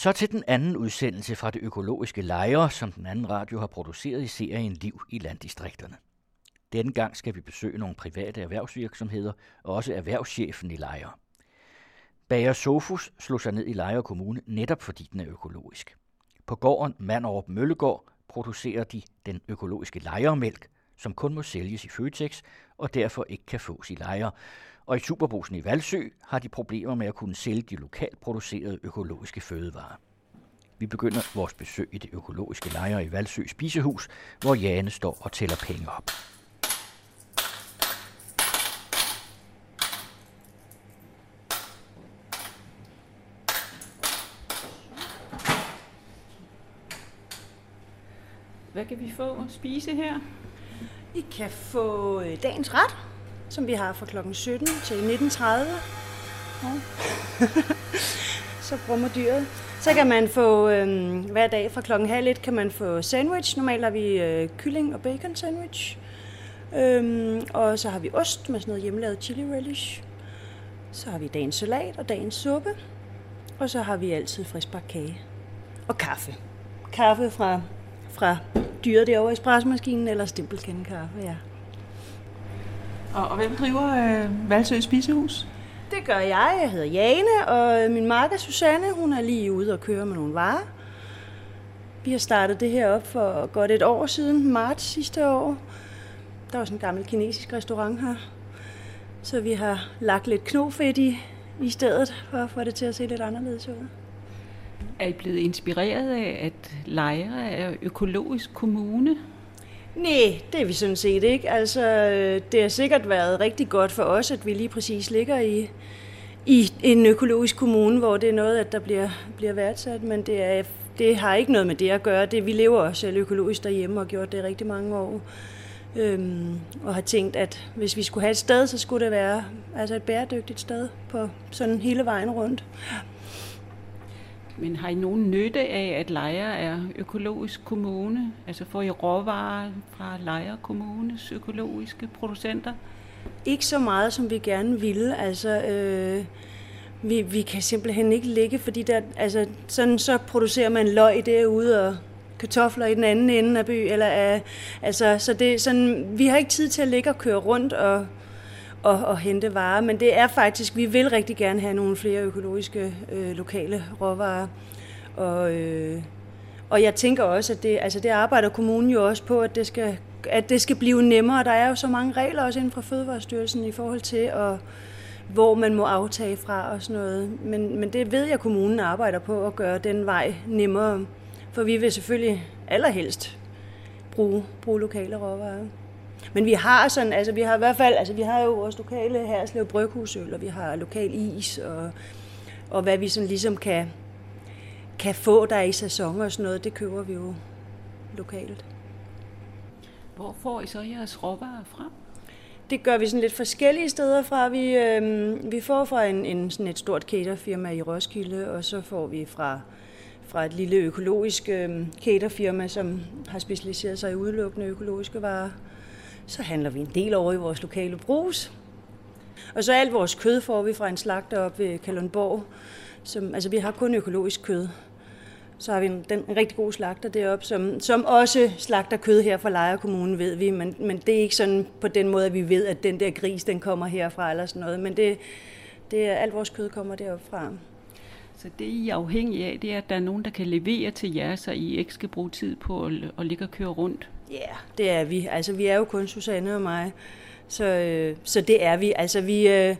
Så til den anden udsendelse fra det økologiske lejre, som den anden radio har produceret i serien Liv i landdistrikterne. Denne gang skal vi besøge nogle private erhvervsvirksomheder og også erhvervschefen i Lejre. Bager Sofus slog sig ned i Lejre Kommune netop fordi den er økologisk. På gården Manderup Møllegård producerer de den økologiske lejermælk, som kun må sælges i Føtex og derfor ikke kan fås i lejre. Og i Superbrusen i Valsø har de problemer med at kunne sælge de lokalt producerede økologiske fødevarer. Vi begynder vores besøg i det økologiske lejre i Valsø Spisehus, hvor Jane står og tæller penge op. Hvad kan vi få at spise her? I kan få øh, dagens ret, som vi har fra kl. 17 til 19.30. Ja. så brummer dyret. Så kan man få øh, hver dag fra klokken halv et kan man få sandwich. Normalt har vi øh, kylling og bacon sandwich. Øhm, og så har vi ost med sådan noget hjemmelavet chili relish. Så har vi dagens salat og dagens suppe. Og så har vi altid friskbagt kage. Og kaffe. Kaffe fra fra dyret derovre i espressomaskinen, eller stimpelkende kaffe, ja. Og, og hvem driver øh, Valsø Spisehus? Det gør jeg. Jeg hedder Jane, og min marker Susanne, hun er lige ude og køre med nogle varer. Vi har startet det her op for godt et år siden, marts sidste år. Der var sådan en gammel kinesisk restaurant her. Så vi har lagt lidt knofedt i, i stedet, for at få det til at se lidt anderledes ud. Er I blevet inspireret af, at Lejre er økologisk kommune? Nej, det er vi sådan set ikke. Altså, øh, det har sikkert været rigtig godt for os, at vi lige præcis ligger i, i en økologisk kommune, hvor det er noget, at der bliver, bliver værdsat, men det, er, det har ikke noget med det at gøre. Det, vi lever også selv økologisk derhjemme og har gjort det rigtig mange år. Øhm, og har tænkt, at hvis vi skulle have et sted, så skulle det være altså et bæredygtigt sted på sådan hele vejen rundt. Men har I nogen nytte af, at Lejre er økologisk kommune? Altså får I råvarer fra Lejre Kommunes økologiske producenter? Ikke så meget, som vi gerne ville. Altså, øh, vi, vi kan simpelthen ikke ligge, fordi der, altså, sådan, så producerer man løg derude og kartofler i den anden ende af by. Eller, øh, altså, så det, sådan, vi har ikke tid til at ligge og køre rundt og og, og hente varer. Men det er faktisk, vi vil rigtig gerne have nogle flere økologiske øh, lokale råvarer. Og, øh, og jeg tænker også, at det, altså det arbejder kommunen jo også på, at det, skal, at det skal blive nemmere. Der er jo så mange regler også inden for Fødevarestyrelsen i forhold til, at, hvor man må aftage fra og sådan noget. Men, men det ved jeg, at kommunen arbejder på at gøre den vej nemmere. For vi vil selvfølgelig allerhelst bruge, bruge lokale råvarer. Men vi har sådan, altså vi har i hvert fald, altså vi har jo vores lokale Herslev Bryghusøl, og vi har lokal is, og, og hvad vi sådan ligesom kan, kan få der i sæson og sådan noget, det køber vi jo lokalt. Hvor får I så jeres råvarer fra? Det gør vi sådan lidt forskellige steder fra. Vi, øh, vi får fra en, en, sådan et stort caterfirma i Roskilde, og så får vi fra, fra et lille økologisk øh, caterfirma, som har specialiseret sig i udelukkende økologiske varer. Så handler vi en del over i vores lokale brus. Og så alt vores kød får vi fra en slagter op ved Kalundborg. Som, altså vi har kun økologisk kød. Så har vi en, den, en rigtig god slagter deroppe, som, som også slagter kød her fra Lejre Kommune, ved vi. Men, men det er ikke sådan på den måde, at vi ved, at den der gris, den kommer herfra eller sådan noget. Men det, det er, alt vores kød kommer deroppe fra. Så det I er afhængige af, det er, at der er nogen, der kan levere til jer, så I ikke skal bruge tid på at, at ligge og køre rundt? Ja, yeah, det er vi. Altså, vi er jo kun Susanne og mig. Så, øh, så det er vi. Altså, vi, øh,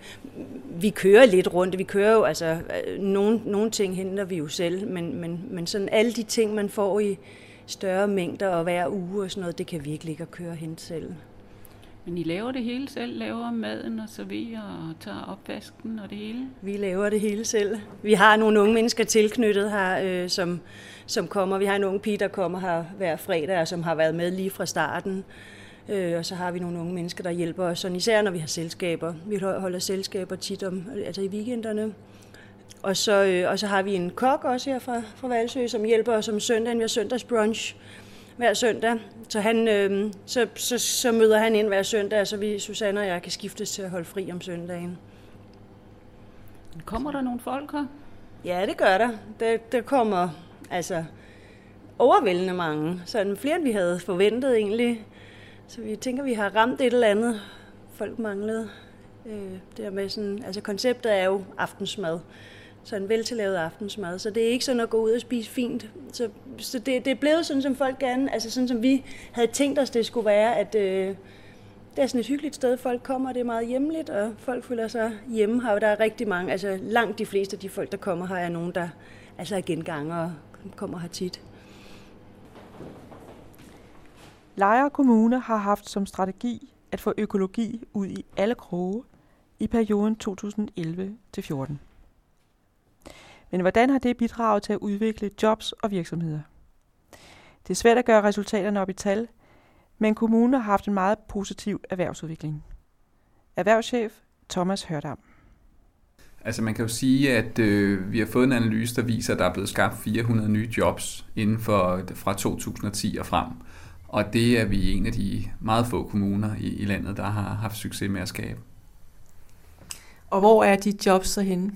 vi kører lidt rundt. Vi kører jo, altså, øh, nogle, nogle ting henter vi jo selv, men, men, men sådan alle de ting, man får i større mængder og hver uge og sådan noget, det kan vi ikke ligge og køre hen selv. Men I laver det hele selv? Laver maden og serverer og tager opvasken og det hele? Vi laver det hele selv. Vi har nogle unge mennesker tilknyttet her, øh, som, som kommer. Vi har en ung pige, der kommer her hver fredag, og som har været med lige fra starten. Øh, og så har vi nogle unge mennesker, der hjælper os, sådan især når vi har selskaber. Vi holder selskaber tit om, altså i weekenderne. Og så, øh, og så har vi en kok også her fra, fra Valsø, som hjælper os om søndagen. Vi har søndagsbrunch hver søndag. Så, han, øh, så, så, så møder han ind hver søndag, så vi, Susanne og jeg, kan skiftes til at holde fri om søndagen. Kommer der nogle folk her? Ja, det gør der. Der, der kommer altså overvældende mange. Sådan flere, end vi havde forventet egentlig. Så vi tænker, vi har ramt et eller andet, folk manglede. Øh, det der med sådan, altså konceptet er jo aftensmad. Så en veltillavet aftensmad. Så det er ikke sådan at gå ud og spise fint. Så, så det, det er blevet sådan, som folk gerne, altså sådan som vi havde tænkt os, det skulle være, at øh, det er sådan et hyggeligt sted, folk kommer, det er meget hjemligt, og folk føler sig hjemme her. Og der er rigtig mange, altså langt de fleste af de folk, der kommer her, er nogen, der altså er genganger kommer her tit. Lejre Kommune har haft som strategi at få økologi ud i alle kroge i perioden 2011-14. Men hvordan har det bidraget til at udvikle jobs og virksomheder? Det er svært at gøre resultaterne op i tal, men kommunen har haft en meget positiv erhvervsudvikling. Erhvervschef Thomas Hørdam. Altså man kan jo sige, at øh, vi har fået en analyse, der viser, at der er blevet skabt 400 nye jobs inden for fra 2010 og frem. Og det er vi en af de meget få kommuner i, i landet, der har haft succes med at skabe. Og hvor er de jobs så henne?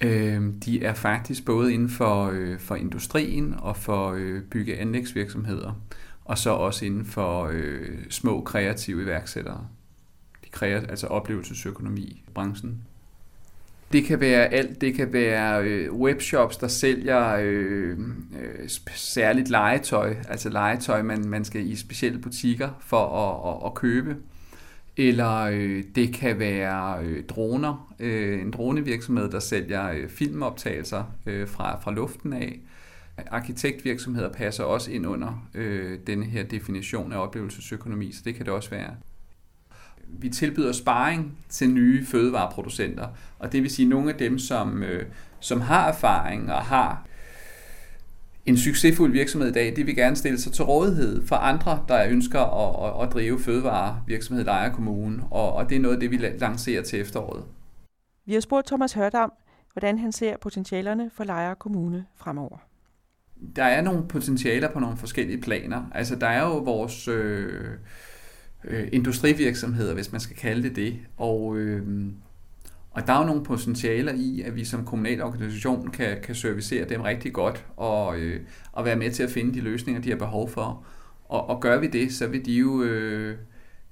Øh, de er faktisk både inden for, øh, for industrien og for øh, bygge- anlægsvirksomheder, og så også inden for øh, små kreative iværksættere. De kræver altså oplevelsesøkonomi branchen. Det kan være alt. Det kan være øh, webshops, der sælger øh, øh, særligt legetøj, altså legetøj, man, man skal i specielle butikker for at, at, at købe. Eller øh, det kan være øh, droner, øh, en dronevirksomhed, der sælger øh, filmoptagelser øh, fra, fra luften af. Arkitektvirksomheder passer også ind under øh, denne her definition af oplevelsesøkonomi, så det kan det også være vi tilbyder sparring til nye fødevareproducenter, og det vil sige nogle af dem, som, øh, som har erfaring og har en succesfuld virksomhed i dag, de vil gerne stille sig til rådighed for andre, der ønsker at, at, at drive fødevarevirksomhed i Lejre Kommune, og, og det er noget af det, vi lancerer til efteråret. Vi har spurgt Thomas Hørdam, hvordan han ser potentialerne for Lejre Kommune fremover. Der er nogle potentialer på nogle forskellige planer. Altså der er jo vores... Øh, øh, industrivirksomheder, hvis man skal kalde det det. Og, øh, og der er jo nogle potentialer i, at vi som kommunal organisation kan, kan servicere dem rigtig godt og, øh, og være med til at finde de løsninger, de har behov for. Og, og gør vi det, så vil de jo øh,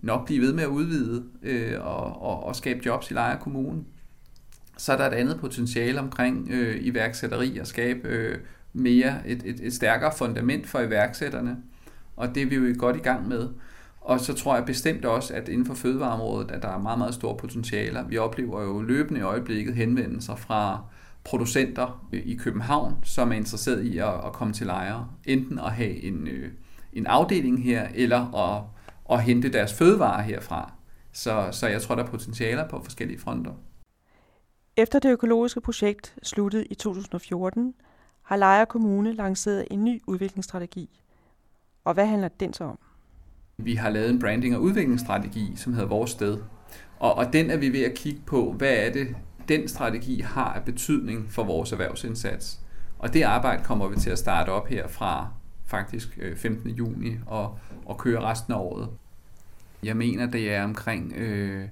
nok blive ved med at udvide øh, og, og, og skabe jobs i Lejre Kommune. Så er der et andet potentiale omkring øh, iværksætteri og skabe øh, mere et, et, et stærkere fundament for iværksætterne. Og det er vi jo godt i gang med. Og så tror jeg bestemt også, at inden for fødevareområdet, at der er meget, meget store potentialer. Vi oplever jo løbende i øjeblikket henvendelser fra producenter i København, som er interesseret i at, at komme til lejre. Enten at have en, øh, en afdeling her, eller at, at hente deres fødevarer herfra. Så, så jeg tror, der er potentialer på forskellige fronter. Efter det økologiske projekt sluttede i 2014, har Lejre Kommune lanceret en ny udviklingsstrategi. Og hvad handler den så om? Vi har lavet en branding- og udviklingsstrategi, som hedder Vores Sted. Og, og den er vi ved at kigge på, hvad er det, den strategi har af betydning for vores erhvervsindsats. Og det arbejde kommer vi til at starte op her fra faktisk øh, 15. Juni og, og køre resten af året. Jeg mener, det er omkring øh,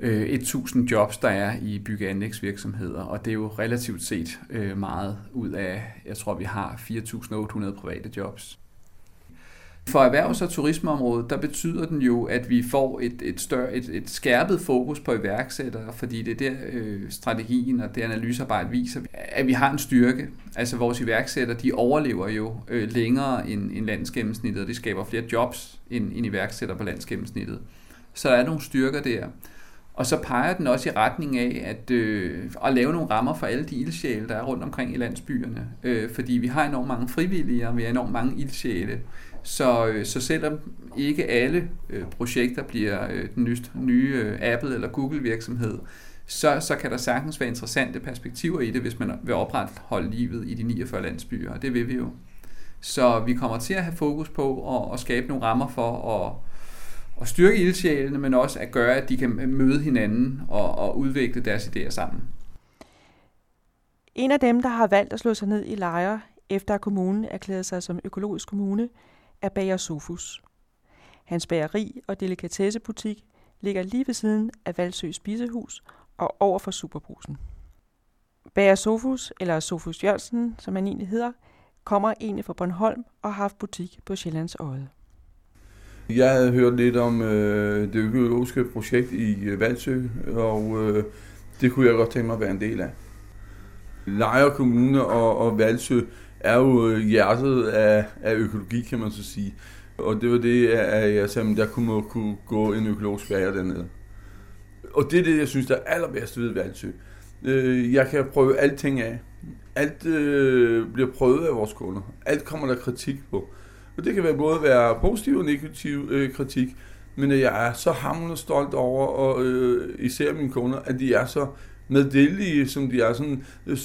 øh, 1000 jobs, der er i bygge- og anlægsvirksomheder, og det er jo relativt set øh, meget ud af, jeg tror, vi har 4.800 private jobs. For erhvervs- og turismeområdet, der betyder den jo, at vi får et, et, større, et, et skærpet fokus på iværksættere, fordi det er der øh, strategien og det analysearbejde viser, at vi har en styrke. Altså vores iværksættere, de overlever jo øh, længere end, end landsgennemsnittet, og det skaber flere jobs end, end iværksættere på landsgennemsnittet. Så der er nogle styrker der. Og så peger den også i retning af at, øh, at lave nogle rammer for alle de ildsjæle, der er rundt omkring i landsbyerne. Øh, fordi vi har enormt mange frivillige, og vi har enormt mange ildsjæle. Så, øh, så selvom ikke alle øh, projekter bliver øh, den nye, nye øh, Apple eller Google virksomhed, så, så kan der sagtens være interessante perspektiver i det, hvis man vil opretholde livet i de 49 landsbyer, og det vil vi jo. Så vi kommer til at have fokus på at, at skabe nogle rammer for at, at styrke ildsjælene, men også at gøre, at de kan møde hinanden og, og udvikle deres idéer sammen. En af dem, der har valgt at slå sig ned i lejre, efter at kommunen erklærede sig som økologisk kommune, er Bager Sofus. Hans bageri og delikatessebutik ligger lige ved siden af Valsø Spisehus og over for Superbrusen. Bager Sofus, eller Sofus Jørgensen, som han egentlig hedder, kommer egentlig fra Bornholm og har haft butik på Sjællands Øje. Jeg havde hørt lidt om øh, det økologiske projekt i øh, Valsø, og øh, det kunne jeg godt tænke mig at være en del af. Lejre Kommune og, og Valsø er jo hjertet af, af økologi, kan man så sige. Og det var det, at jeg sagde, at jeg kunne, kunne gå en økologisk bager dernede. Og det er det, jeg synes, der er allerbedst ved Valsø. Øh, jeg kan prøve alting af. Alt øh, bliver prøvet af vores kunder. Alt kommer der kritik på. Og det kan være både være positiv og negativ øh, kritik, men jeg er så hamrende stolt over, og øh, især mine kunder, at de er så meddelige, som de er sådan, øh,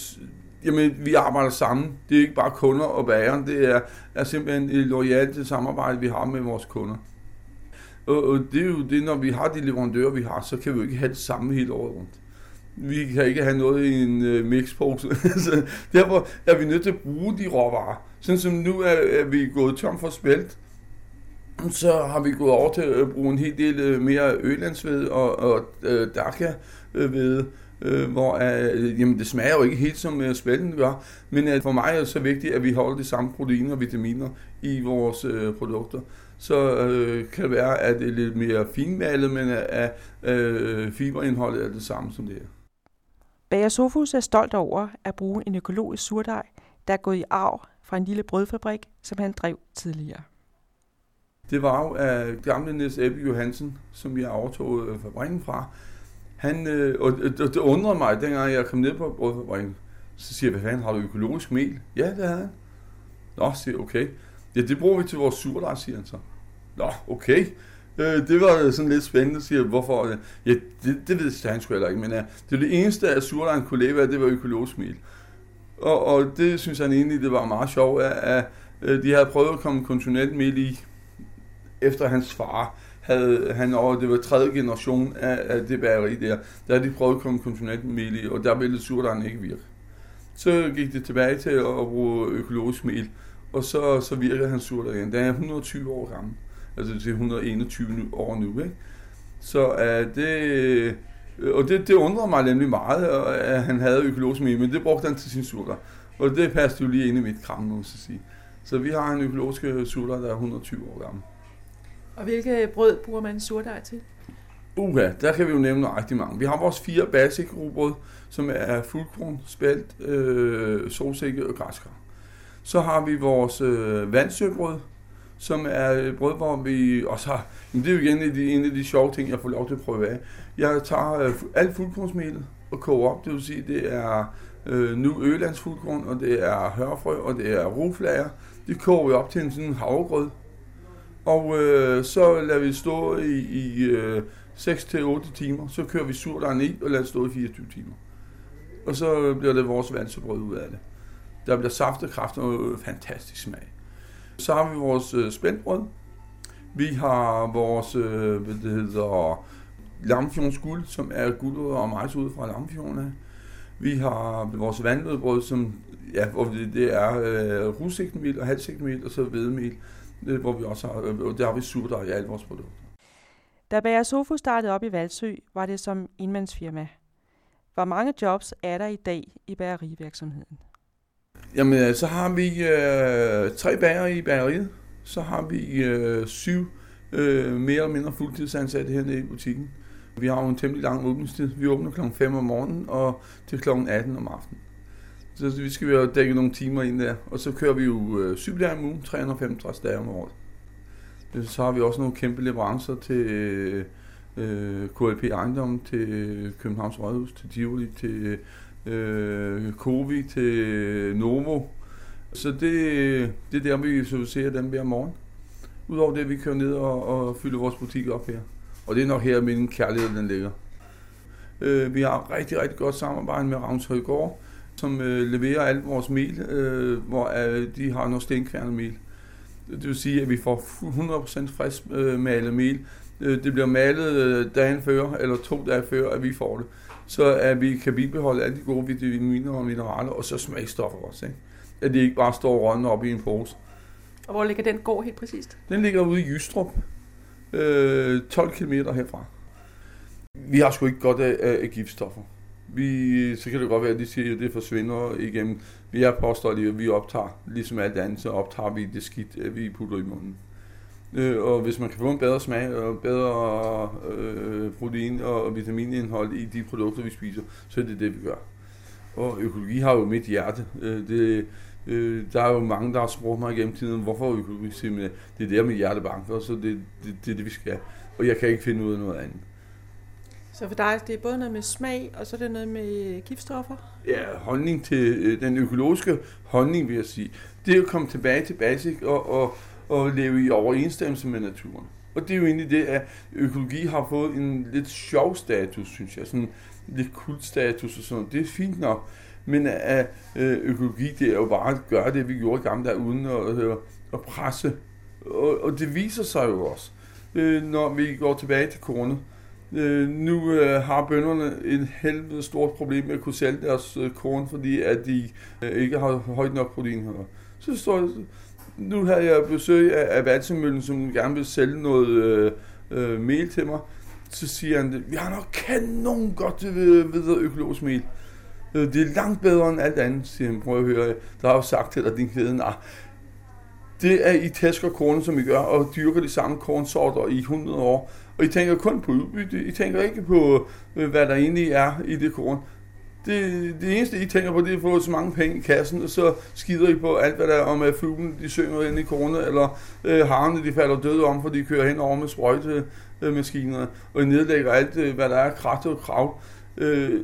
jamen, vi arbejder sammen. Det er ikke bare kunder og bager, det er, er simpelthen et lojalt samarbejde, vi har med vores kunder. Og, og det er jo det, når vi har de leverandører, vi har, så kan vi jo ikke have det samme hele året rundt. Vi kan ikke have noget i en øh, mixpose. så derfor er vi nødt til at bruge de råvarer. Sådan som nu er, er vi gået tom for spelt, så har vi gået over til at bruge en hel del øh, mere ølandsved og, og øh, dakka øh, ved, øh, hvor øh, jamen det smager jo ikke helt som øh, spælten gør, men øh, for mig er det så vigtigt, at vi holder de samme proteiner og vitaminer i vores øh, produkter. Så øh, kan det være, at det er lidt mere finmalet, men at øh, fiberindholdet er det samme som det er. Bager Sofus er stolt over at bruge en økologisk surdej, der er gået i arv fra en lille brødfabrik, som han drev tidligere. Det var jo af gamle Niels Ebbe Johansen, som jeg overtog øh, fabrikken fra. Han, øh, og det, det undrede mig, dengang jeg kom ned på brødfabrikken. Så siger jeg, hvad fanden, har du økologisk mel? Ja, det har han. Nå, siger okay. Ja, det bruger vi til vores surdej, siger han så. Nå, okay. Øh, det var sådan lidt spændende, siger hvorfor. Ja, det, det ved han sgu heller ikke, men ja, det er det eneste, at surdejen kunne leve af, det var økologisk mel. Og, og det synes han egentlig, det var meget sjovt, at, at, øh, de havde prøvet at komme kontinent mel i, efter hans far havde han over, det var tredje generation af, af det bageri der, der havde de prøvet at komme kontinent mel i, og der ville surdejen ikke virke. Så gik det tilbage til at bruge økologisk mel, og så, så virkede han surdej igen. Den er 120 år gammel altså til 121 år nu. Ikke? Så uh, det, øh, og det, det undrer mig nemlig meget, øh, at han havde økologisk mel, men det brugte han til sin surter. Og det passede jo lige ind i mit kram, må jeg sige. Så vi har en økologisk surter, der er 120 år gammel. Og hvilke brød bruger man surdej til? Uha, der kan vi jo nævne rigtig mange. Vi har vores fire basic rugbrød, som er fuldkorn, spelt, øh, solsikke og græskar. Så har vi vores øh, vandsøbrød, som er et brød, hvor vi også har... Men det er jo igen en af, de, en af de sjove ting, jeg får lov til at prøve af. Jeg tager øh, alt fuldkornsmelet og koger op. Det vil sige, det er øh, nu Ølands fuldkorn, og det er hørfrø, og det er ruflager. Det koger vi op til en sådan havregrød. Og øh, så lader vi stå i, i øh, 6-8 timer. Så kører vi surdejen i og lader det stå i 24 timer. Og så bliver det vores vandsøbrød ud af det. Der bliver saft og kraft og fantastisk smag. Så har vi vores øh, spændbrød. Vi har vores, øh, hvad det hedder, Lamfjordens guld, som er guld og majs ud fra Lamfjorden. Vi har vores vandlødbrød, som ja, hvor det, det er øh, og halvsigtmel og så hvedemel, hvor vi også har, øh, der har vi surdej i alle vores produkter. Da Bager Sofo startede op i Valsø, var det som enmandsfirma. Hvor mange jobs er der i dag i bagerivirksomheden? Jamen, øh, så har vi øh, tre bager i bageriet. Så har vi øh, syv øh, mere eller mindre fuldtidsansatte hernede i butikken. Vi har jo en temmelig lang åbningstid. Vi åbner kl. 5 om morgenen og til kl. 18 om aftenen. Så vi skal jo dække nogle timer ind der. Og så kører vi jo øh, syv dage om ugen, 365 dage om året. Øh, så har vi også nogle kæmpe leverancer til øh, øh KLP Ejendom, til øh, Københavns Rådhus, til Tivoli, til øh, Covi til Novo. Så det, det er der, vi servicerer dem hver morgen. Udover det, vi kører ned og, og fylder vores butik op her. Og det er nok her, min kærlighed den ligger. Øh, vi har rigtig, rigtig godt samarbejde med Ravnshøjgård som øh, leverer alt vores mel, øh, hvor øh, de har noget stenkværnet mel. Det vil sige, at vi får 100% frisk øh, malet mel. Øh, det bliver malet øh, dagen før, eller to dage før, at vi får det så at vi kan bibeholde alle de gode vitaminer og mineraler, og så smagstoffer også. Ikke? At de ikke bare står rådne op i en pose. Og hvor ligger den gård helt præcist? Den ligger ude i Jystrup, øh, 12 km herfra. Vi har sgu ikke godt af, af giftstoffer. Vi, så kan det godt være, at de siger, at det forsvinder igennem. Vi er lige, at vi optager, ligesom alt andet, så optager vi det skidt, vi putter i munden. Øh, og hvis man kan få en bedre smag og bedre øh, protein og vitaminindhold i de produkter, vi spiser, så er det det, vi gør. Og økologi har jo mit hjerte. Øh, det, øh, der er jo mange, der har spurgt mig igennem tiden, hvorfor økologi simpelthen, det er der mit hjerte banker, så det, det, det er det, vi skal. Og jeg kan ikke finde ud af noget andet. Så for dig, det er både noget med smag, og så er det noget med øh, giftstoffer? Ja, holdning til øh, den økologiske holdning, vil jeg sige. Det er at komme tilbage til basic og, og, og leve i overensstemmelse med naturen. Og det er jo egentlig det, at økologi har fået en lidt sjov status, synes jeg. Sådan lidt kultstatus og sådan Det er fint nok. Men at øh, økologi, det er jo bare at gøre det, vi gjorde i gamle dage, uden at, øh, at presse. Og, og det viser sig jo også, øh, når vi går tilbage til kornet. Øh, nu øh, har bønderne et helvede stort problem med at kunne sælge deres øh, korn, fordi at de øh, ikke har højt nok proteinholder. Så står nu havde jeg besøg af, af Valsemøllen, som gerne vil sælge noget øh, øh, mel til mig. Så siger han, vi har nok kanon godt ved, ved økologisk mel. Øh, det er langt bedre end alt andet, siger han. Prøv at høre, der har jo sagt til dig, din kæde, nej. Det er, I tæsker korn, som I gør, og dyrker de samme kornsorter i 100 år. Og I tænker kun på udbytte. I tænker ikke på, øh, hvad der egentlig er i det korn. Det, det eneste, I tænker på, det er at få så mange penge i kassen, og så skider I på alt, hvad der er om, at fuglen de synger ind i kornet, eller øh, harerne de falder døde om, fordi de kører hen over med sprøjtemaskiner, øh, og I nedlægger alt, øh, hvad der er krat og krav. Øh,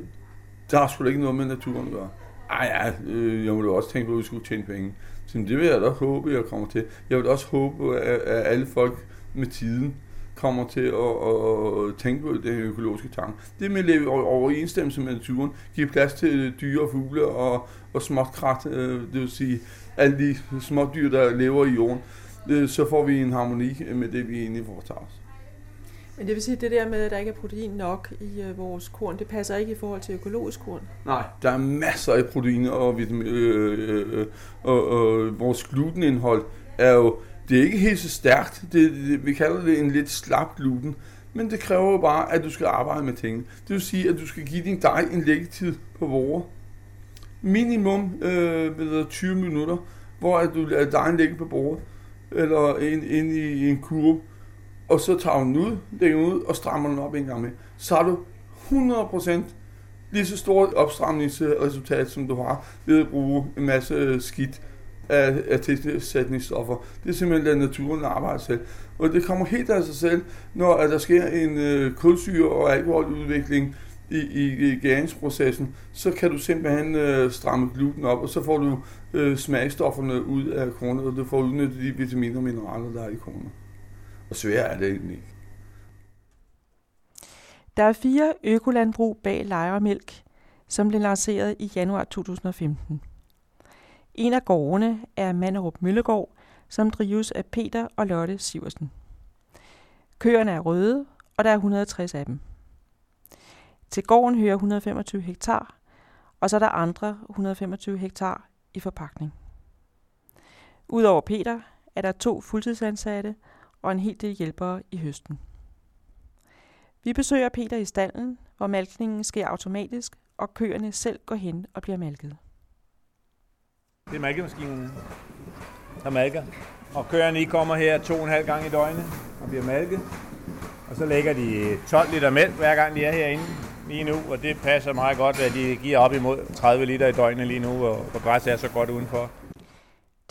der har sgu da ikke noget med naturen at gøre. Ej ja, øh, jeg må da også tænke på, at vi skulle tjene penge. Så det vil jeg da håbe, jeg kommer til. Jeg vil også håbe, at, at alle folk med tiden kommer til at, at, tænke på det økologiske tanke. Det med at leve overensstemmelse med naturen, give plads til dyre og fugle og, og småt krat, øh, det vil sige alle de små dyr, der lever i jorden, øh, så får vi en harmoni med det, vi egentlig foretager os. Men det vil sige, at det der med, at der ikke er protein nok i øh, vores korn, det passer ikke i forhold til økologisk korn? Nej, der er masser af proteiner og, vitamin, øh, øh, og, og vores glutenindhold er jo, det er ikke helt så stærkt. Det, det, vi kalder det en lidt slap gluten. Men det kræver jo bare, at du skal arbejde med tingene. Det vil sige, at du skal give din dej en læggetid på vore. Minimum øh, ved 20 minutter, hvor at du lader dejen ligge på bordet, eller ind, ind i en kurve, og så tager du den ud, lægger den ud og strammer den op en gang med. Så har du 100% lige så stort opstramningsresultat, som du har ved at bruge en masse øh, skidt af, af tilsætningsstoffer. Det er simpelthen at naturen arbejde selv. Og det kommer helt af sig selv, når at der sker en øh, kulsyre- og alkoholudvikling i, i, i gæringsprocessen, så kan du simpelthen øh, stramme gluten op, og så får du øh, smagstofferne ud af kornet, og du får udnyttet de vitaminer og mineraler, der er i kornet. Og sværere er det egentlig ikke. Der er fire økolandbrug bag Lejremælk, som blev lanceret i januar 2015. En af gårdene er Manderup Møllegård, som drives af Peter og Lotte Siversen. Køerne er røde, og der er 160 af dem. Til gården hører 125 hektar, og så er der andre 125 hektar i forpakning. Udover Peter er der to fuldtidsansatte og en hel del hjælpere i høsten. Vi besøger Peter i stallen, hvor malkningen sker automatisk, og køerne selv går hen og bliver malket. Det er malkemaskinen, der malker. Og køerne I kommer her to og en halv gang i døgnet og bliver malket. Og så lægger de 12 liter mælk, hver gang de er herinde lige nu, og det passer meget godt, at de giver op imod 30 liter i døgnet lige nu, og græsset er så godt udenfor.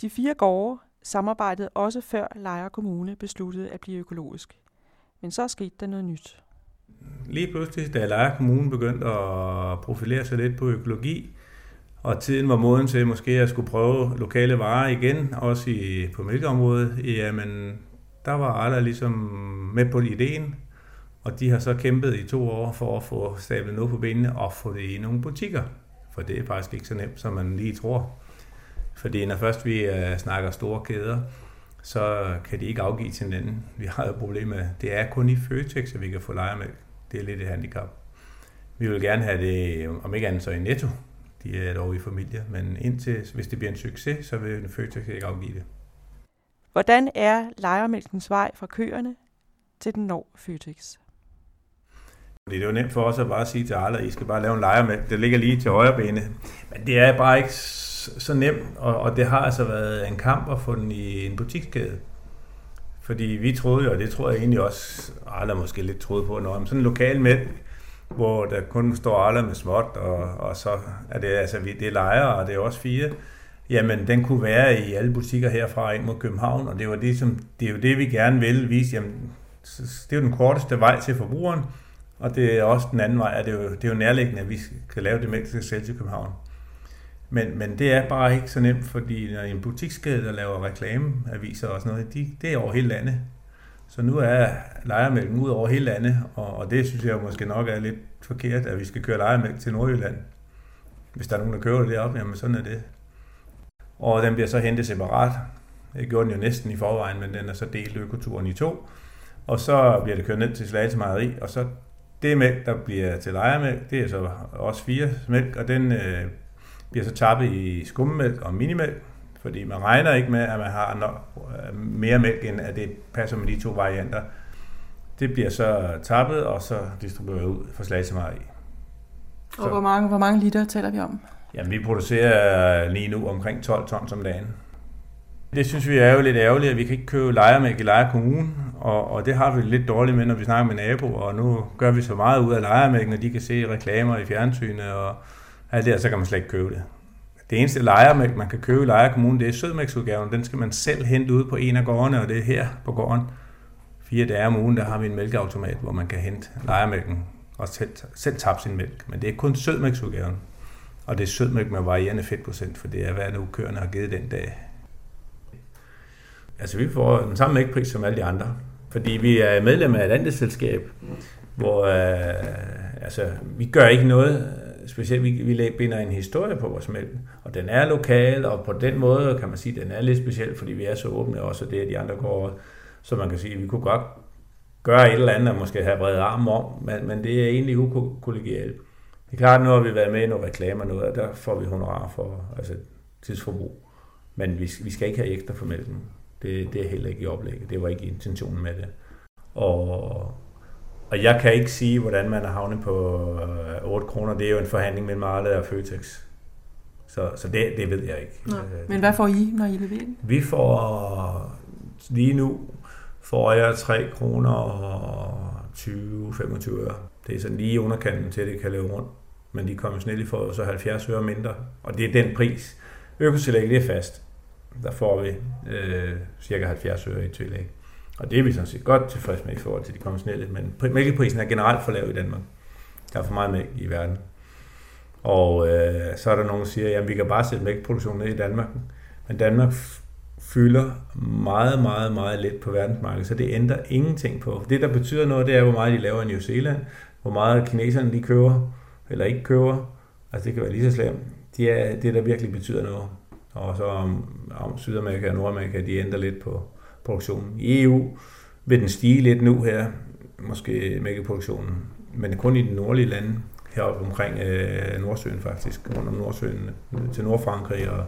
De fire gårde samarbejdede også før Lejre Kommune besluttede at blive økologisk. Men så skete der noget nyt. Lige pludselig, da Lejre Kommune begyndte at profilere sig lidt på økologi, og tiden var moden til måske at skulle prøve lokale varer igen, også i, på mælkeområdet, jamen der var alle ligesom med på ideen, og de har så kæmpet i to år for at få stablet noget på benene og få det i nogle butikker. For det er faktisk ikke så nemt, som man lige tror. Fordi når først vi uh, snakker store kæder, så kan de ikke afgive til hinanden. Vi har et problem med, det er kun i Føtex, at vi kan få lejermælk. Det er lidt et handicap. Vi vil gerne have det, om ikke andet så i Netto. De er dog i familie, men indtil, hvis det bliver en succes, så vil Føtex ikke afgive det. Hvordan er lejermælkens vej fra køerne til den når Føtex? Det er jo nemt for os at bare sige til Arla, at I skal bare lave en lejermælk. Det ligger lige til højre bene. Men det er bare ikke så nemt, og, og det har altså været en kamp at få den i en butikskæde. Fordi vi troede jo, og det tror jeg egentlig også, Arla måske lidt troede på, når sådan en lokal mælk, hvor der kun står Arla med småt, og, og så er det, altså, det er lejere, og det er også fire, jamen den kunne være i alle butikker herfra ind mod København, og det, var det, som, det er jo det, vi gerne vil vise, jamen, det er jo den korteste vej til forbrugeren, og det er også den anden vej, at det er jo, det er jo nærliggende, at vi kan lave det mælk, der skal til København. Men, men det er bare ikke så nemt, fordi når en butikskæde, der laver reklameaviser og sådan noget, de, det er over hele landet. Så nu er lejermælken ud over hele landet, og, og det synes jeg måske nok er lidt forkert, at vi skal køre lejermælk til Nordjylland. Hvis der er nogen, der køber det deroppe, jamen sådan er det. Og den bliver så hentet separat. Det gjorde den jo næsten i forvejen, men den er så delt økoturen i to. Og så bliver det kørt ned til Slagelse Mejeri, og så det mælk, der bliver til lejermælk, det er så også fire mælk, og den øh, bliver så tappet i skummemælk og minimælk, fordi man regner ikke med, at man har nok, øh, mere mælk, end at det passer med de to varianter. Det bliver så tappet og så distribueret ud for Mejeri. Og hvor mange, hvor mange liter taler vi om? Jamen, vi producerer lige nu omkring 12 tons om dagen. Det synes vi er jo lidt ærgerligt, at vi kan ikke købe lejermælk i Lejre Kommune, og, og det har vi lidt dårligt med, når vi snakker med naboer, og nu gør vi så meget ud af lejermælken, når de kan se reklamer i fjernsynet og alt det, så kan man slet ikke købe det. Det eneste lejermælk, man kan købe i lejerkommunen, Kommune, det er sødmælksudgaven. Den skal man selv hente ud på en af gårdene, og det er her på gården. Fire dage om ugen, der har vi en mælkeautomat, hvor man kan hente lejermælken og selv, selv tabe sin mælk. Men det er kun sødmælksudgaven. Og det er sødmælk med varierende fedtprocent, for det er, hvad nu køerne har givet den dag. Altså vi får den samme mælkpris som alle de andre, fordi vi er medlem af et andet selskab, hvor øh, altså, vi gør ikke noget specielt, vi, vi binder en historie på vores mælk, og den er lokal, og på den måde kan man sige, at den er lidt speciel, fordi vi er så åbne også, og det er de andre går så man kan sige, at vi kunne godt gøre et eller andet, og måske have bredt arm om, men, men det er egentlig ukollegialt. Det er klart, nu har vi været med i nogle reklamer, noget, og der får vi honorar for altså, tidsforbrug. Men vi, vi skal ikke have ekstra for mælken. Det, det er heller ikke i oplægget. Det var ikke intentionen med det. Og, og jeg kan ikke sige, hvordan man er havnet på 8 øh, kroner. Det er jo en forhandling mellem Arle og Føtex. Så, så det, det ved jeg ikke. Nej. Øh, Men hvad får I, når I leverer Vi får lige nu får jeg 3 kroner og 20-25 øre. Det er sådan lige underkanten til, at det kan leve rundt. Men de konventionelle får så 70 øre mindre, og det er den pris. Økotillæg, det er fast. Der får vi øh, cirka 70 øre i tillæg. Og det er vi sådan set godt tilfreds med i forhold til de konventionelle, men mælkeprisen er generelt for lav i Danmark. Der er for meget mælk i verden. Og øh, så er der nogen, der siger, at vi kan bare sætte mælkeproduktionen ned i Danmark. Men Danmark fylder meget, meget, meget lidt på verdensmarkedet, så det ændrer ingenting på. Det, der betyder noget, det er, hvor meget de laver i New Zealand, hvor meget kineserne de køber, eller ikke køber. Altså det kan være lige så slemt. Det er det, der virkelig betyder noget. Og så om, om Sydamerika og Nordamerika, de ændrer lidt på produktionen. I EU vil den stige lidt nu her, måske mælkeproduktionen, men kun i de nordlige lande, heroppe omkring øh, Nordsøen faktisk, rundt om Nordsøen, til Nordfrankrig og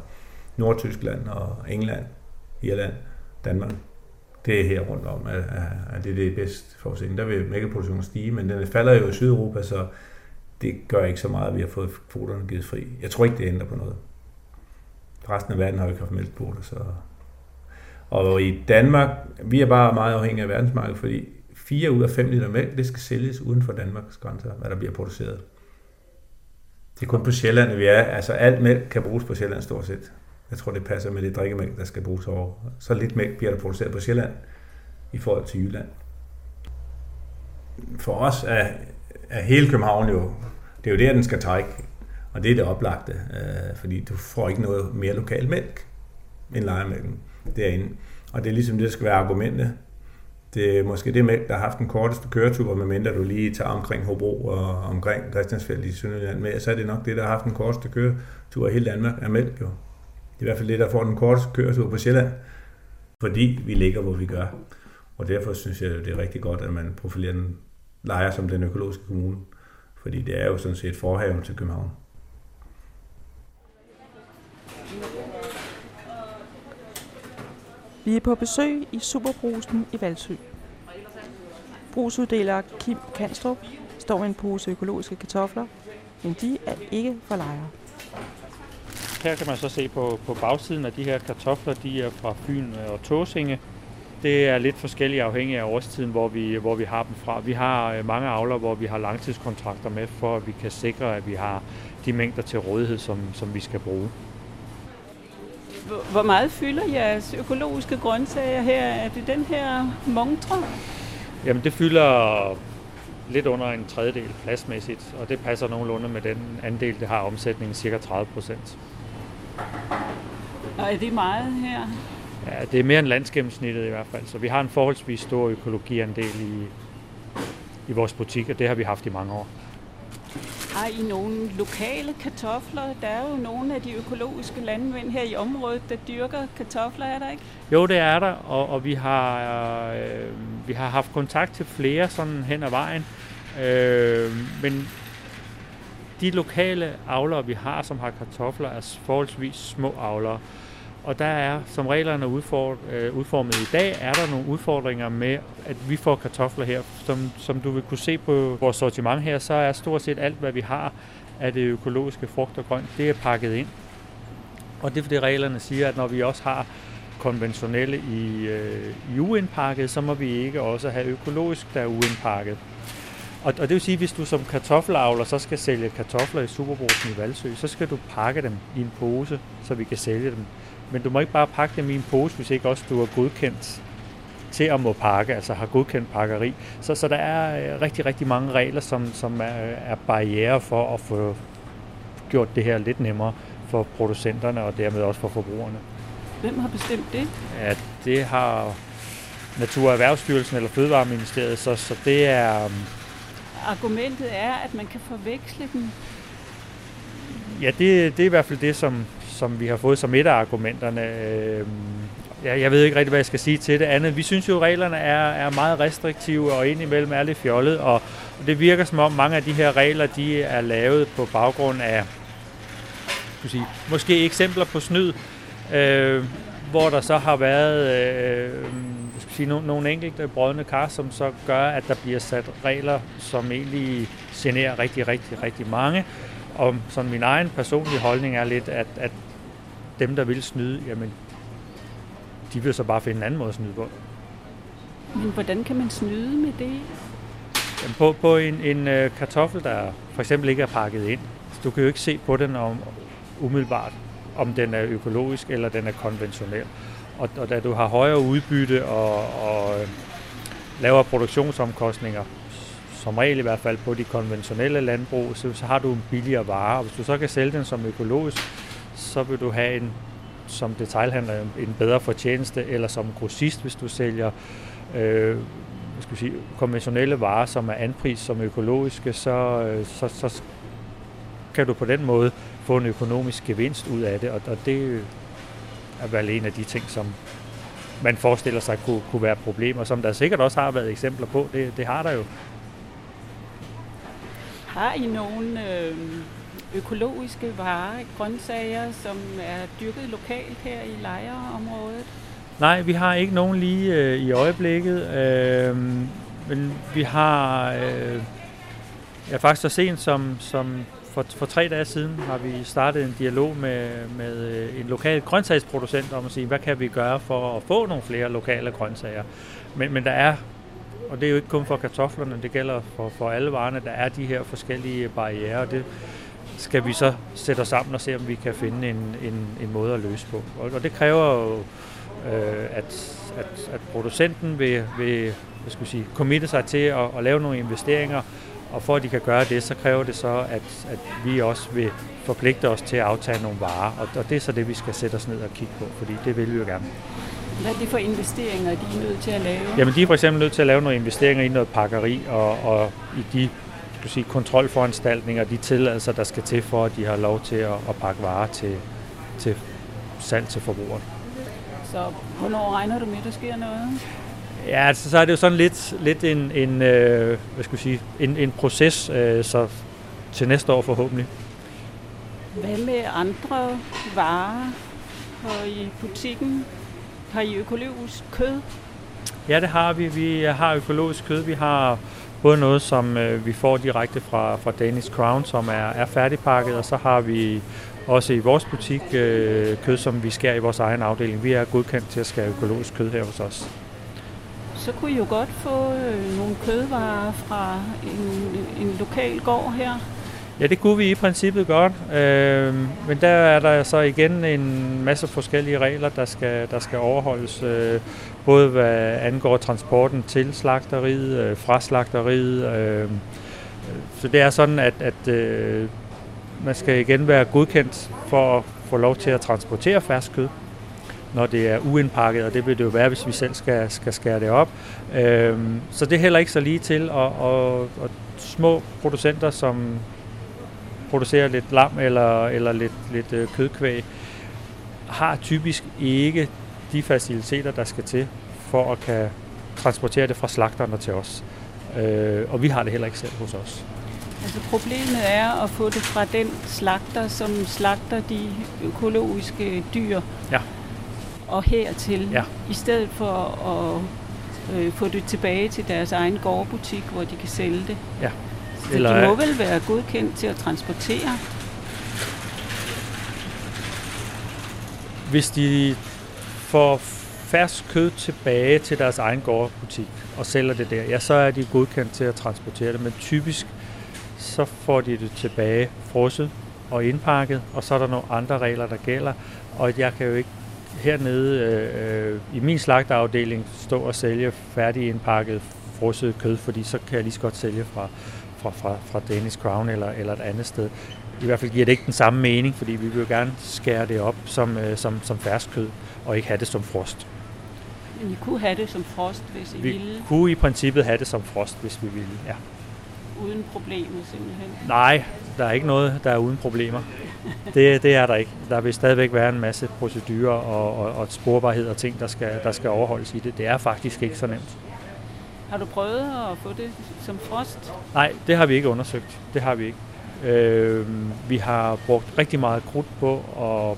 Nordtyskland og England, Irland, Danmark. Det er her rundt om, at, at det er det bedste forudsætning. Der vil mælkeproduktionen stige, men den falder jo i Sydeuropa, så det gør ikke så meget, at vi har fået kvoterne givet fri. Jeg tror ikke, det ændrer på noget. Resten af verden har jo ikke haft mælkekvoter, så... Og i Danmark, vi er bare meget afhængige af verdensmarkedet, fordi 4 ud af 5 liter mælk, det skal sælges uden for Danmarks grænser, hvad der bliver produceret. Det er kun på Sjælland, vi er. Altså alt mælk kan bruges på Sjælland stort set. Jeg tror, det passer med det drikkemælk, der skal bruges over. Så lidt mælk bliver der produceret på Sjælland i forhold til Jylland. For os er, er hele København jo, det er jo der, den skal trække. Og det er det oplagte, øh, fordi du får ikke noget mere lokal mælk end lejermælken derinde. Og det er ligesom det, der skal være argumentet. Det er måske det mælk, der har haft den korteste køretur, medmindre du lige tager omkring Hobro og omkring Christiansfeld i Sønderjylland med, så er det nok det, der har haft den korteste køretur i hele Danmark, er mælk jo. Det er i hvert fald det, der får den korteste køretur på Sjælland, fordi vi ligger, hvor vi gør. Og derfor synes jeg, det er rigtig godt, at man profilerer den lejer som den økologiske kommune, fordi det er jo sådan set forhaven til København. Vi er på besøg i Superbrusen i Valsø. Brusuddeler Kim Kanstrup står med en pose økologiske kartofler, men de er ikke for lejre. Her kan man så se på, på bagsiden af de her kartofler, de er fra Fyn øh, og Tåsinge. Det er lidt forskelligt afhængig af årstiden, hvor vi, hvor vi har dem fra. Vi har øh, mange avler, hvor vi har langtidskontrakter med, for at vi kan sikre, at vi har de mængder til rådighed, som, som vi skal bruge. Hvor meget fylder jeres økologiske grøntsager her? Er det den her montre? Jamen det fylder lidt under en tredjedel pladsmæssigt, og det passer nogenlunde med den andel, det har omsætningen, cirka 30 procent. Og er det meget her? Ja, det er mere end landsgennemsnittet i hvert fald, så vi har en forholdsvis stor økologiandel i, i vores butik, og det har vi haft i mange år. Har I nogle lokale kartofler? Der er jo nogle af de økologiske landmænd her i området, der dyrker kartofler, er der ikke? Jo, det er der, og, og vi, har, øh, vi har haft kontakt til flere sådan hen ad vejen. Øh, men de lokale avlere, vi har, som har kartofler, er forholdsvis små avlere. Og der er, som reglerne er øh, udformet i dag, er der nogle udfordringer med, at vi får kartofler her. Som, som du vil kunne se på vores sortiment her, så er stort set alt, hvad vi har af det økologiske frugt og grønt, det er pakket ind. Og det er fordi reglerne siger, at når vi også har konventionelle i, øh, i uindpakket, så må vi ikke også have økologisk, der er uindpakket. Og, og det vil sige, at hvis du som kartoffelavler så skal sælge kartofler i Superbrugsen i Valsø, så skal du pakke dem i en pose, så vi kan sælge dem. Men du må ikke bare pakke dem i en pose, hvis ikke også du er godkendt til at må pakke, altså har godkendt pakkeri. Så, så der er øh, rigtig, rigtig mange regler, som, som er, er barriere for at få gjort det her lidt nemmere for producenterne og dermed også for forbrugerne. Hvem har bestemt det? Ja, det har Natur- og Erhvervsstyrelsen eller Fødevareministeriet, så, så det er... Um, Argumentet er, at man kan forveksle dem. Ja, det, det er i hvert fald det, som, som vi har fået som et af argumenterne. Øh, ja, jeg ved ikke rigtig, hvad jeg skal sige til det andet. Vi synes jo, at reglerne er, er meget restriktive og indimellem er lidt fjollet, og det virker som om mange af de her regler, de er lavet på baggrund af sige, måske eksempler på snyd, øh, hvor der så har været øh, skal sige, no, nogle enkelte brødne kar, som så gør, at der bliver sat regler, som egentlig generer rigtig, rigtig, rigtig mange. Og sådan min egen personlige holdning er lidt, at, at dem, der vil snyde, jamen, de vil så bare finde en anden måde at snyde på. Men hvordan kan man snyde med det? Jamen, på, på en, en uh, kartoffel, der for eksempel ikke er pakket ind, du kan jo ikke se på den om, umiddelbart, om den er økologisk eller den er konventionel. Og, og da du har højere udbytte og, og øh, lavere produktionsomkostninger, som regel i hvert fald på de konventionelle landbrug, så, så har du en billigere vare. Og hvis du så kan sælge den som økologisk, så vil du have en som detailhandler en bedre fortjeneste, eller som grossist, hvis du sælger øh, skal sige, konventionelle varer, som er anpris som økologiske, så, øh, så, så kan du på den måde få en økonomisk gevinst ud af det, og, og det er vel en af de ting, som man forestiller sig kunne, kunne være problemer, som der sikkert også har været eksempler på. Det, det har der jo. Har I nogen øh, økologiske varer, grøntsager, som er dyrket lokalt her i lejreområdet? Nej, vi har ikke nogen lige øh, i øjeblikket, øh, men vi har øh, ja, faktisk så sent som, som for, for tre dage siden har vi startet en dialog med, med øh, en lokal grøntsagsproducent om at sige, hvad kan vi gøre for at få nogle flere lokale grøntsager. Men, men der er, og det er jo ikke kun for kartoflerne, det gælder for, for alle varerne, der er de her forskellige barriere, og det skal vi så sætte os sammen og se, om vi kan finde en, en, en måde at løse på. Og, og det kræver jo, øh, at, at, at producenten vil, vil hvad skal vi sige, committe sig til at, at lave nogle investeringer, og for at de kan gøre det, så kræver det så, at, at vi også vil forpligte os til at aftage nogle varer. Og, og det er så det, vi skal sætte os ned og kigge på, fordi det vil vi jo gerne. Hvad er det for investeringer, de er nødt til at lave? Jamen, de er for eksempel nødt til at lave nogle investeringer i noget pakkeri og, og i de skal sige, kontrolforanstaltninger, de tilladelser, der skal til for, at de har lov til at, at pakke varer til, til salg til forbrugeren. Så hvornår regner du med, at der sker noget? Ja, altså, så er det jo sådan lidt, lidt en, en, øh, hvad skal sige, en, en proces, øh, så til næste år forhåbentlig. Hvad med andre varer og i butikken? Har I økologisk kød? Ja, det har vi. Vi har økologisk kød. Vi har Både noget, som øh, vi får direkte fra, fra Danish Crown, som er, er færdigpakket, og så har vi også i vores butik øh, kød, som vi skærer i vores egen afdeling. Vi er godkendt til at skære økologisk kød her hos os. Så kunne I jo godt få øh, nogle kødvarer fra en, en lokal gård her. Ja, det kunne vi i princippet godt, øh, men der er der så igen en masse forskellige regler, der skal, der skal overholdes, øh, både hvad angår transporten til slagteriet, øh, fra slagteriet. Øh, så det er sådan, at, at øh, man skal igen være godkendt for at få lov til at transportere fersk kød, når det er uindpakket, og det vil det jo være, hvis vi selv skal, skal skære det op. Øh, så det er heller ikke så lige til, og, og, og små producenter, som producerer lidt lam eller, eller lidt, lidt øh, kødkvæg, har typisk ikke de faciliteter, der skal til for at kan transportere det fra slagterne til os. Øh, og vi har det heller ikke selv hos os. Altså problemet er at få det fra den slagter, som slagter de økologiske dyr. Ja. Og hertil, Ja. i stedet for at øh, få det tilbage til deres egen gårdbutik, hvor de kan sælge det. Ja. Så Eller- de må vel være godkendt til at transportere. Hvis de får fersk kød tilbage til deres egen gårdbutik og sælger det der, ja, så er de godkendt til at transportere det, men typisk så får de det tilbage frosset og indpakket, og så er der nogle andre regler, der gælder, og jeg kan jo ikke hernede øh, øh, i min slagterafdeling stå og sælge færdig indpakket frosset kød, fordi så kan jeg lige så godt sælge fra, fra, fra, fra Danish Crown eller, eller et andet sted. I hvert fald giver det ikke den samme mening, fordi vi vil jo gerne skære det op som, øh, som, som fersk kød, og ikke have det som frost. Men I kunne have det som frost, hvis I Vi ville, kunne i princippet have det som frost, hvis vi ville, ja. uden problemer simpelthen. Nej, der er ikke noget, der er uden problemer. Det, det er der ikke. Der vil stadigvæk være en masse procedurer og, og, og sporbarhed og ting, der skal, der skal overholdes i det. Det er faktisk ikke så nemt. Har du prøvet at få det som frost? Nej, det har vi ikke undersøgt. Det har vi ikke. Øh, vi har brugt rigtig meget krudt på at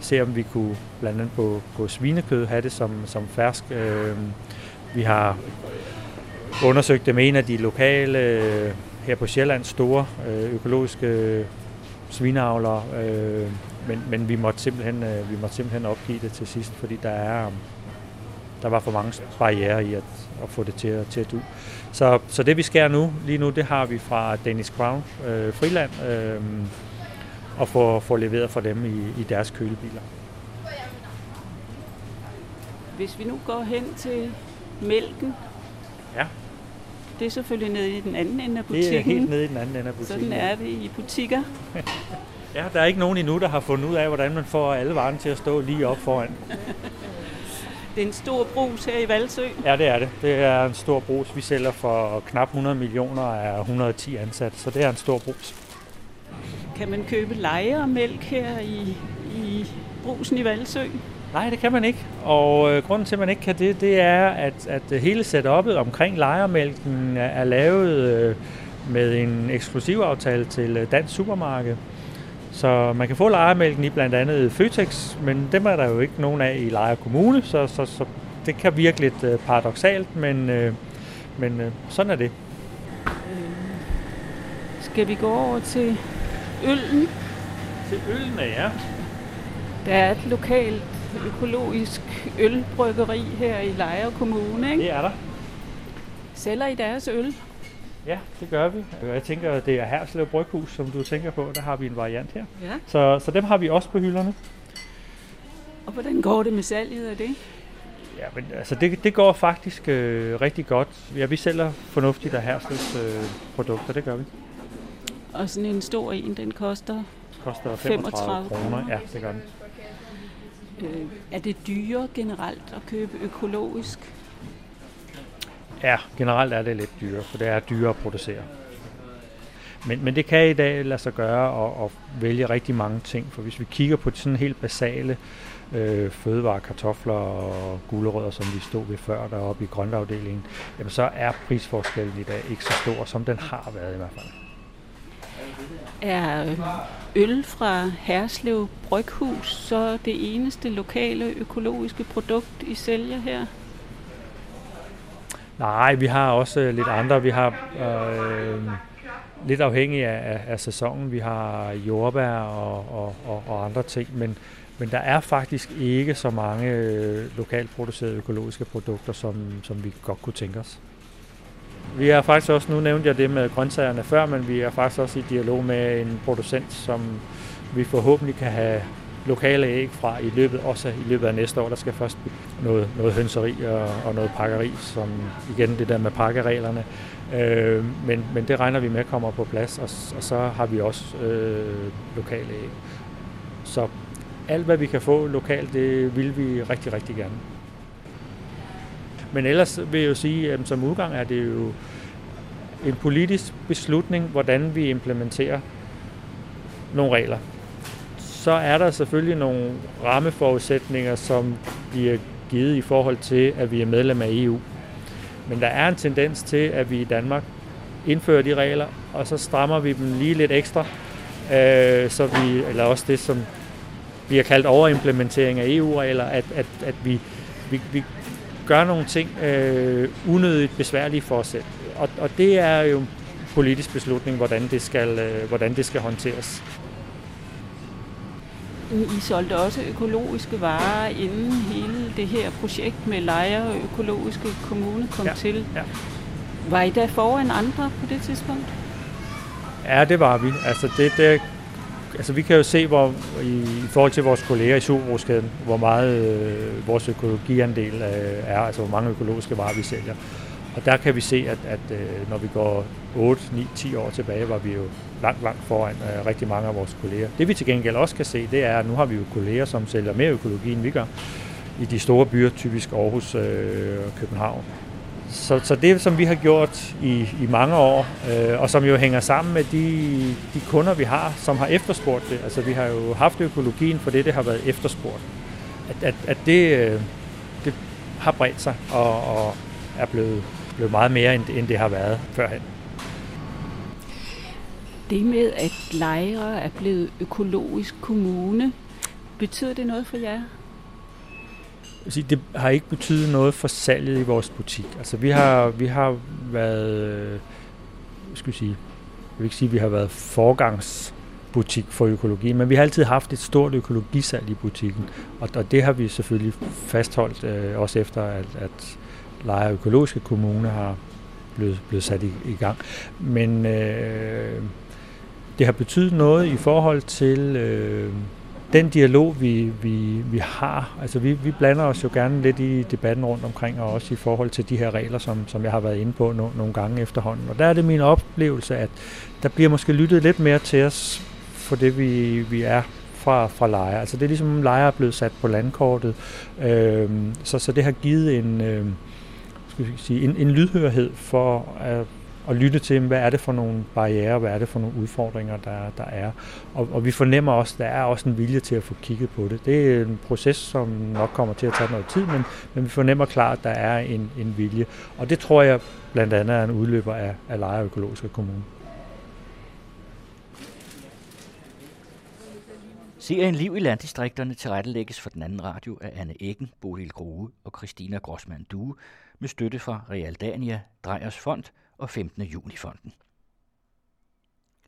se, om vi kunne blandt andet på, på svinekød have det som, som fersk. Øh, vi har undersøgt det med en af de lokale, øh, her på Sjælland, store øh, økologiske svineavlere, øh, men, men vi, måtte simpelthen, øh, vi måtte simpelthen opgive det til sidst, fordi der er der var for mange barriere i at, at få det til at, til at du. Så, så det vi skærer nu, lige nu, det har vi fra Danish Crown øh, Friland, øh, og får, får leveret fra dem i, i deres kølebiler. Hvis vi nu går hen til mælken, Ja. det er selvfølgelig nede i den anden ende af Det butikken. er helt nede i den anden ende af butikken. Sådan er det i butikker. Ja, der er ikke nogen endnu, der har fundet ud af, hvordan man får alle varerne til at stå lige op foran. Det er en stor brus her i Valsø. Ja, det er det. Det er en stor brus. Vi sælger for knap 100 millioner af 110 ansatte, så det er en stor brus. Kan man købe lejermælk her i, i brusen i Valsø? Nej, det kan man ikke. Og øh, grunden til, at man ikke kan det, det er, at, at hele setup'et omkring lejermælken er, er lavet øh, med en eksklusiv aftale til øh, Dansk Supermarked. Så man kan få lejermælken i blandt andet Føtex, men dem er der jo ikke nogen af i Lejre Kommune, så, så, så det kan virke lidt øh, paradoxalt, men, øh, men øh, sådan er det. Skal vi gå over til øllen? Til øllen ja. Der er et lokalt økologisk ølbryggeri her i Lejre Kommune. Ikke? Det er der. Sælger I deres øl? Ja, det gør vi. Jeg tænker, det er Herslev Bryghus, som du tænker på. Der har vi en variant her. Ja. Så, så dem har vi også på hylderne. Og hvordan går det med salget af det? Ja, men altså det, det går faktisk øh, rigtig godt. Ja, vi sælger fornuftigt af Herslevs øh, produkter, det gør vi. Og sådan en stor en, den koster... Koster 35 35 kroner. Ja, det gør den. Øh, er det dyrere generelt at købe økologisk? Ja, generelt er det lidt dyrere, for det er dyrere at producere. Men, men det kan i dag lade sig gøre at, at vælge rigtig mange ting, for hvis vi kigger på sådan helt basale øh, fødevarer, kartofler og gulerødder, som vi stod ved før deroppe i grøntafdelingen, jamen så er prisforskellen i dag ikke så stor, som den har været i hvert fald. Er øl fra Herslev Bryghus så det eneste lokale økologiske produkt, I sælger her? Nej, vi har også øh, lidt andre. Vi har øh, lidt afhængig af, af sæsonen. Vi har jordbær og, og, og, og andre ting, men, men der er faktisk ikke så mange øh, lokalt producerede økologiske produkter, som, som vi godt kunne tænke os. Vi er faktisk også, nu nævnte jeg det med grøntsagerne før, men vi er faktisk også i dialog med en producent, som vi forhåbentlig kan have lokale æg fra i løbet, også i løbet af næste år. Der skal først noget, noget hønseri og, og noget pakkeri, som igen det der med pakkereglerne. Øh, men, men det regner vi med kommer på plads, og, og så har vi også øh, lokale æg. Så alt hvad vi kan få lokalt, det vil vi rigtig, rigtig gerne. Men ellers vil jeg jo sige, at som udgang er det jo en politisk beslutning, hvordan vi implementerer nogle regler. Så er der selvfølgelig nogle rammeforudsætninger, som bliver givet i forhold til, at vi er medlem af EU. Men der er en tendens til, at vi i Danmark indfører de regler, og så strammer vi dem lige lidt ekstra, øh, så vi, eller også det, som bliver kaldt overimplementering af EU-regler, at, at, at vi, vi, vi gør nogle ting øh, unødigt besværlige for os selv. Og, og det er jo en politisk beslutning, hvordan det skal, øh, hvordan det skal håndteres. I solgte også økologiske varer, inden hele det her projekt med Lejre Økologiske Kommune kom ja, til. Ja. Var I der foran andre på det tidspunkt? Ja, det var vi. Altså, det, det, altså vi kan jo se, hvor i, i forhold til vores kolleger i Superbrugskæden, hvor meget øh, vores økologiandel øh, er, altså hvor mange økologiske varer vi sælger. Og der kan vi se, at, at øh, når vi går 8, 9, 10 år tilbage, var vi jo langt, langt foran øh, rigtig mange af vores kolleger. Det vi til gengæld også kan se, det er, at nu har vi jo kolleger, som sælger mere økologi, end vi gør i de store byer, typisk Aarhus øh, og øh, København. Så, så det, som vi har gjort i, i mange år, øh, og som jo hænger sammen med de, de kunder, vi har, som har efterspurgt det. Altså vi har jo haft økologien for det, det har været efterspurgt. At, at, at det, øh, det har bredt sig og, og er blevet, blevet meget mere, end, end det har været førhen. Det med, at Lejre er blevet økologisk kommune, betyder det noget for jer? det har ikke betydet noget for salget i vores butik. Altså vi har, vi har været, øh, skal jeg sige, jeg vil ikke sige, at vi har været forgangsbutik for økologi, men vi har altid haft et stort økologisalg i butikken, og, og det har vi selvfølgelig fastholdt, øh, også efter at, at Lejre Økologiske Kommune har blevet, blevet sat i, i gang. Men øh, det har betydet noget i forhold til øh, den dialog, vi, vi, vi har, altså vi, vi blander os jo gerne lidt i debatten rundt omkring, og også i forhold til de her regler, som, som jeg har været inde på no, nogle gange efterhånden. Og der er det min oplevelse, at der bliver måske lyttet lidt mere til os for det, vi, vi er fra, fra lejer. Altså det er ligesom, lejer er blevet sat på landkortet, øh, så, så det har givet en, øh, skal vi sige, en, en lydhørhed for at og lytte til, hvad er det for nogle barriere, hvad er det for nogle udfordringer, der, der er. Og, og vi fornemmer også, at der er også en vilje til at få kigget på det. Det er en proces, som nok kommer til at tage noget tid, men, men vi fornemmer klart, at der er en, en vilje. Og det tror jeg blandt andet er en udløber af, af Lejre Økologiske Kommune. Serien Liv i landdistrikterne tilrettelægges for den anden radio af Anne Eggen, Bodil Grue og Christina Grossmann Due med støtte fra Realdania, Drejers Fond – og 15. juni-fonden.